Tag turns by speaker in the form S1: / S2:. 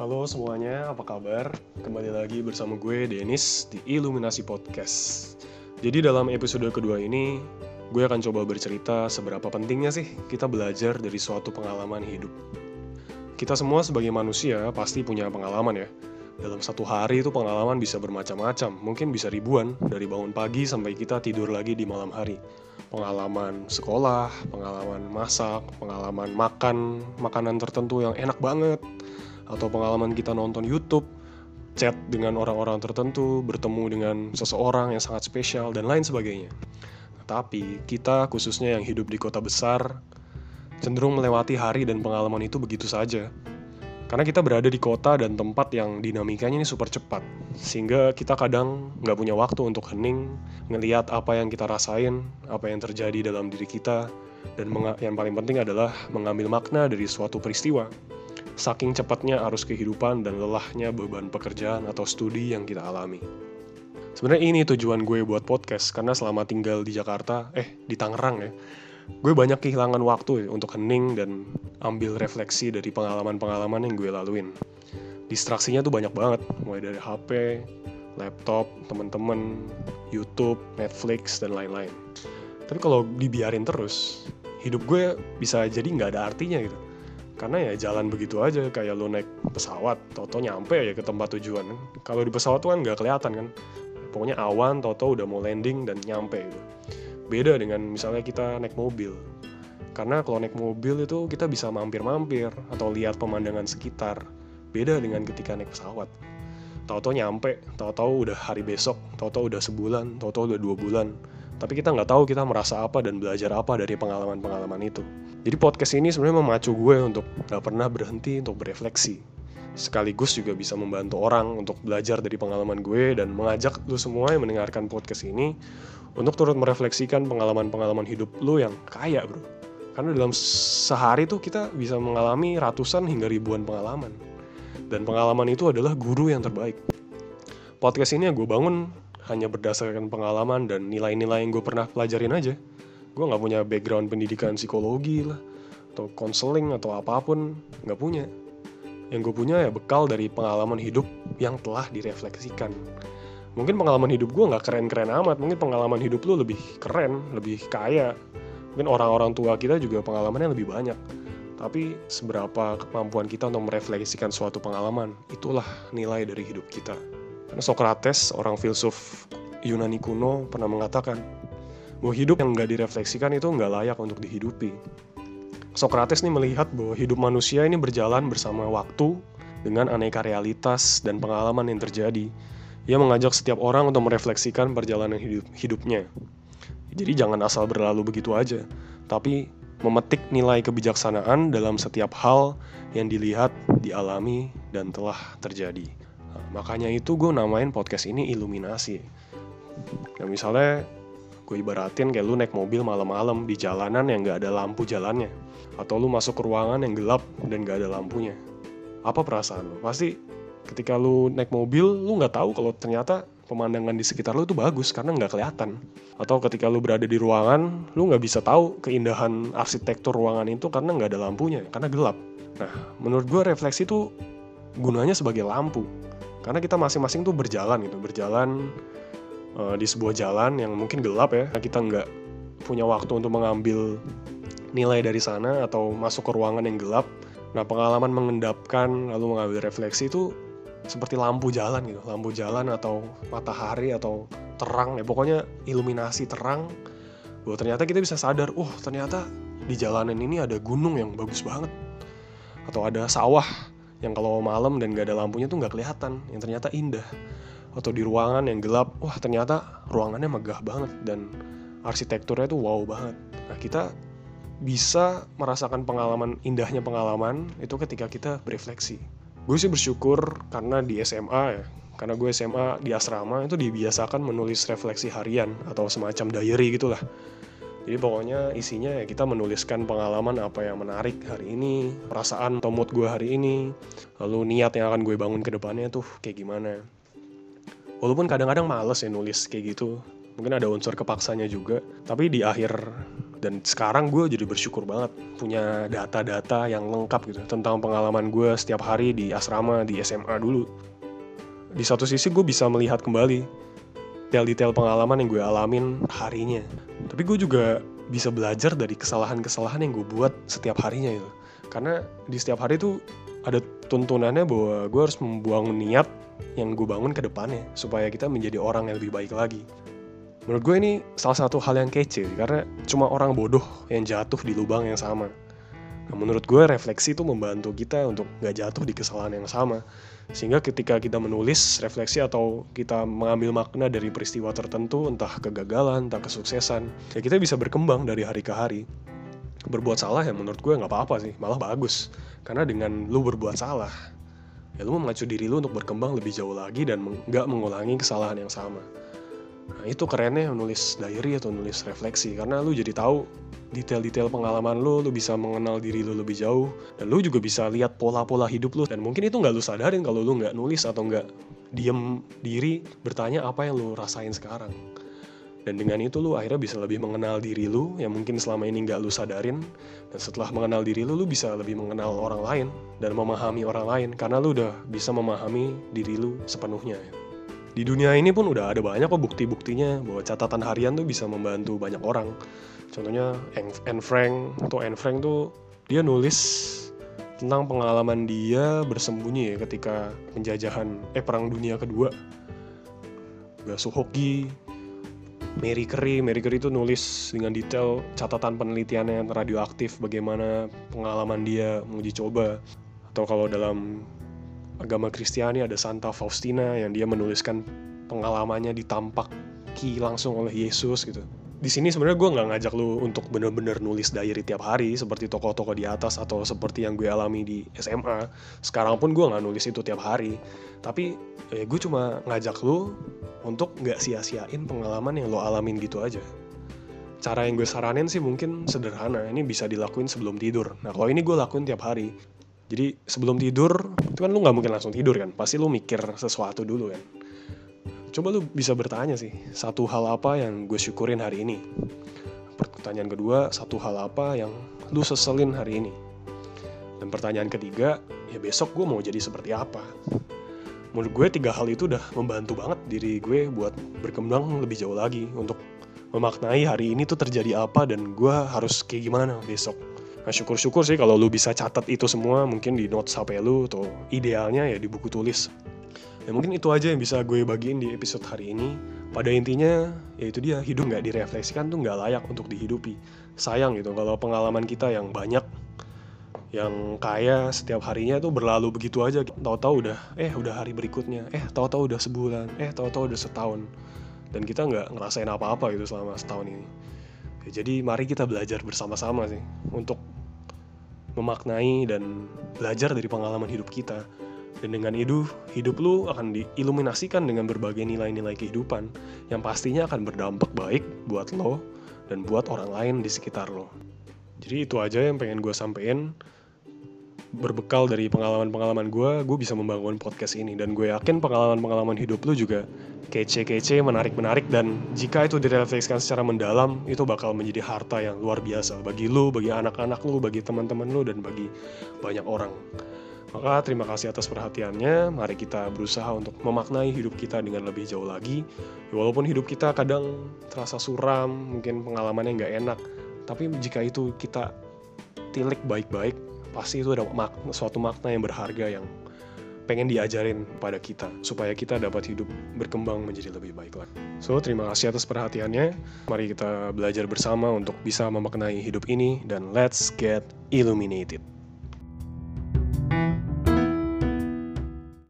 S1: Halo semuanya, apa kabar? Kembali lagi bersama gue, Denis, di Iluminasi Podcast. Jadi dalam episode kedua ini, gue akan coba bercerita seberapa pentingnya sih kita belajar dari suatu pengalaman hidup. Kita semua sebagai manusia pasti punya pengalaman ya. Dalam satu hari itu pengalaman bisa bermacam-macam, mungkin bisa ribuan, dari bangun pagi sampai kita tidur lagi di malam hari. Pengalaman sekolah, pengalaman masak, pengalaman makan, makanan tertentu yang enak banget, atau pengalaman kita nonton YouTube, chat dengan orang-orang tertentu, bertemu dengan seseorang yang sangat spesial, dan lain sebagainya. Tapi kita, khususnya yang hidup di kota besar, cenderung melewati hari dan pengalaman itu begitu saja. Karena kita berada di kota dan tempat yang dinamikanya ini super cepat, sehingga kita kadang nggak punya waktu untuk hening, ngeliat apa yang kita rasain, apa yang terjadi dalam diri kita, dan yang paling penting adalah mengambil makna dari suatu peristiwa saking cepatnya arus kehidupan dan lelahnya beban pekerjaan atau studi yang kita alami. Sebenarnya ini tujuan gue buat podcast karena selama tinggal di Jakarta, eh di Tangerang ya, gue banyak kehilangan waktu ya, untuk hening dan ambil refleksi dari pengalaman-pengalaman yang gue laluin. Distraksinya tuh banyak banget, mulai dari HP, laptop, temen-temen, YouTube, Netflix, dan lain-lain. Tapi kalau dibiarin terus, hidup gue bisa jadi nggak ada artinya gitu karena ya jalan begitu aja kayak lo naik pesawat toto nyampe ya ke tempat tujuan kan. Kalau di pesawat tuh kan nggak kelihatan kan. Pokoknya awan toto udah mau landing dan nyampe gitu beda dengan misalnya kita naik mobil. Karena kalau naik mobil itu kita bisa mampir-mampir atau lihat pemandangan sekitar. Beda dengan ketika naik pesawat. Toto nyampe, tahu-tahu udah hari besok, tahu-tahu udah sebulan, tahu-tahu udah dua bulan. Tapi kita nggak tahu kita merasa apa dan belajar apa dari pengalaman-pengalaman itu. Jadi podcast ini sebenarnya memacu gue untuk gak pernah berhenti untuk berefleksi. Sekaligus juga bisa membantu orang untuk belajar dari pengalaman gue dan mengajak lu semua yang mendengarkan podcast ini untuk turut merefleksikan pengalaman-pengalaman hidup lu yang kaya bro. Karena dalam sehari tuh kita bisa mengalami ratusan hingga ribuan pengalaman. Dan pengalaman itu adalah guru yang terbaik. Podcast ini yang gue bangun hanya berdasarkan pengalaman dan nilai-nilai yang gue pernah pelajarin aja gue nggak punya background pendidikan psikologi lah atau konseling atau apa pun. Nggak punya. Yang gue punya ya bekal dari pengalaman hidup yang telah direfleksikan. Mungkin pengalaman hidup gue nggak keren-keren amat. Mungkin pengalaman hidup lu lebih keren lebih kaya. Mungkin orang-orang tua kita juga pengalamannya lebih banyak. Tapi seberapa kemampuan kita untuk merefleksikan suatu pengalaman itulah nilai dari hidup kita. Karena Socrates orang filsuf Yunani kuno pernah mengatakan bahwa hidup yang nggak direfleksikan itu nggak layak untuk dihidupi. Socrates nih melihat bahwa hidup manusia ini berjalan bersama waktu dengan aneka realitas dan pengalaman yang terjadi. Ia mengajak setiap orang untuk merefleksikan perjalanan hidup hidupnya. Jadi jangan asal berlalu begitu aja, tapi memetik nilai kebijaksanaan dalam setiap hal yang dilihat, dialami, dan telah terjadi. Nah, makanya itu gue namain podcast ini Iluminasi. Nah misalnya gue ibaratin kayak lu naik mobil malam-malam di jalanan yang gak ada lampu jalannya. Atau lu masuk ke ruangan yang gelap dan gak ada lampunya. Apa perasaan lu? Pasti ketika lu naik mobil lu nggak tahu kalau ternyata pemandangan di sekitar lu itu bagus karena nggak kelihatan. Atau ketika lu berada di ruangan lu nggak bisa tahu keindahan arsitektur ruangan itu karena nggak ada lampunya karena gelap. Nah menurut gue refleksi itu gunanya sebagai lampu. Karena kita masing-masing tuh berjalan gitu berjalan uh, di sebuah jalan yang mungkin gelap ya. Kita nggak punya waktu untuk mengambil nilai dari sana atau masuk ke ruangan yang gelap. Nah pengalaman mengendapkan lalu mengambil refleksi itu seperti lampu jalan gitu. Lampu jalan atau matahari atau terang ya. Pokoknya iluminasi terang bahwa ternyata kita bisa sadar oh ternyata di jalanan ini ada gunung yang bagus banget. Atau ada sawah yang kalau malam dan gak ada lampunya tuh nggak kelihatan yang ternyata indah atau di ruangan yang gelap wah ternyata ruangannya megah banget dan arsitekturnya itu wow banget. Nah kita bisa merasakan pengalaman indahnya pengalaman itu ketika kita berefleksi. Gue sih bersyukur karena di SMA ya karena gue SMA di asrama itu dibiasakan menulis refleksi harian atau semacam diary gitulah. Jadi pokoknya isinya ya kita menuliskan pengalaman apa yang menarik hari ini, perasaan atau mood gue hari ini, lalu niat yang akan gue bangun ke depannya tuh kayak gimana walaupun kadang-kadang males ya nulis kayak gitu. Mungkin ada unsur kepaksanya juga. Tapi di akhir dan sekarang gue jadi bersyukur banget punya data-data yang lengkap gitu. Tentang pengalaman gue setiap hari di asrama di SMA dulu. Di satu sisi gue bisa melihat kembali detail-detail pengalaman yang gue alamin harinya. Tapi gue juga bisa belajar dari kesalahan-kesalahan yang gue buat setiap harinya itu karena di setiap hari tuh ada tuntunannya bahwa gue harus membuang niat yang gue bangun ke depannya supaya kita menjadi orang yang lebih baik lagi Menurut gue ini salah satu hal yang kece karena cuma orang bodoh yang jatuh di lubang yang sama. Nah, menurut gue refleksi itu membantu kita untuk gak jatuh di kesalahan yang sama. Sehingga ketika kita menulis refleksi atau kita mengambil makna dari peristiwa tertentu, entah kegagalan, entah kesuksesan, ya kita bisa berkembang dari hari ke hari. Berbuat salah ya menurut gue nggak apa-apa sih, malah bagus. Karena dengan lu berbuat salah, ya lu mengacu diri lu untuk berkembang lebih jauh lagi dan nggak mengulangi kesalahan yang sama. Nah itu kerennya nulis diary atau nulis refleksi karena lu jadi tahu detail-detail pengalaman lu, lu bisa mengenal diri lu lebih jauh dan lu juga bisa lihat pola-pola hidup lu dan mungkin itu nggak lu sadarin kalau lu nggak nulis atau nggak diem diri bertanya apa yang lu rasain sekarang dan dengan itu lu akhirnya bisa lebih mengenal diri lu yang mungkin selama ini nggak lu sadarin dan setelah mengenal diri lu lu bisa lebih mengenal orang lain dan memahami orang lain karena lu udah bisa memahami diri lu sepenuhnya di dunia ini pun udah ada banyak kok bukti-buktinya bahwa catatan harian tuh bisa membantu banyak orang. Contohnya Anne Frank atau Anne Frank tuh dia nulis tentang pengalaman dia bersembunyi ya ketika penjajahan eh perang dunia kedua. Gasuhoki, Mary Curie, Mary Curie itu nulis dengan detail catatan penelitiannya yang radioaktif, bagaimana pengalaman dia menguji coba. Atau kalau dalam agama Kristiani ada Santa Faustina yang dia menuliskan pengalamannya ditampaki langsung oleh Yesus gitu. Di sini sebenarnya gue nggak ngajak lu untuk bener-bener nulis diary tiap hari seperti toko-toko di atas atau seperti yang gue alami di SMA. Sekarang pun gue nggak nulis itu tiap hari. Tapi ya gue cuma ngajak lu untuk nggak sia-siain pengalaman yang lo alamin gitu aja. Cara yang gue saranin sih mungkin sederhana. Ini bisa dilakuin sebelum tidur. Nah kalau ini gue lakuin tiap hari jadi sebelum tidur, itu kan lu nggak mungkin langsung tidur kan. Pasti lu mikir sesuatu dulu kan. Coba lu bisa bertanya sih, satu hal apa yang gue syukurin hari ini? Pertanyaan kedua, satu hal apa yang lu seselin hari ini? Dan pertanyaan ketiga, ya besok gue mau jadi seperti apa? Menurut gue tiga hal itu udah membantu banget diri gue buat berkembang lebih jauh lagi untuk memaknai hari ini tuh terjadi apa dan gue harus kayak gimana besok Nah syukur-syukur sih kalau lu bisa catat itu semua mungkin di notes HP lu atau idealnya ya di buku tulis. Ya mungkin itu aja yang bisa gue bagiin di episode hari ini. Pada intinya ya itu dia hidup nggak direfleksikan tuh nggak layak untuk dihidupi. Sayang gitu kalau pengalaman kita yang banyak yang kaya setiap harinya tuh berlalu begitu aja. Tahu-tahu udah eh udah hari berikutnya. Eh tahu-tahu udah sebulan. Eh tahu-tahu udah setahun. Dan kita nggak ngerasain apa-apa gitu selama setahun ini. Ya, jadi mari kita belajar bersama-sama sih untuk memaknai dan belajar dari pengalaman hidup kita. Dan dengan itu, hidup lu akan diiluminasikan dengan berbagai nilai-nilai kehidupan yang pastinya akan berdampak baik buat lo dan buat orang lain di sekitar lo. Jadi itu aja yang pengen gue sampein berbekal dari pengalaman-pengalaman gue, gue bisa membangun podcast ini. Dan gue yakin pengalaman-pengalaman hidup lu juga kece-kece, menarik-menarik. Dan jika itu direfleksikan secara mendalam, itu bakal menjadi harta yang luar biasa. Bagi lu, bagi anak-anak lu, bagi teman-teman lu, dan bagi banyak orang. Maka terima kasih atas perhatiannya. Mari kita berusaha untuk memaknai hidup kita dengan lebih jauh lagi. Walaupun hidup kita kadang terasa suram, mungkin pengalamannya nggak enak. Tapi jika itu kita tilik baik-baik, pasti itu ada makna, suatu makna yang berharga yang pengen diajarin pada kita supaya kita dapat hidup berkembang menjadi lebih baik lagi. So, terima kasih atas perhatiannya. Mari kita belajar bersama untuk bisa memaknai hidup ini dan let's get illuminated.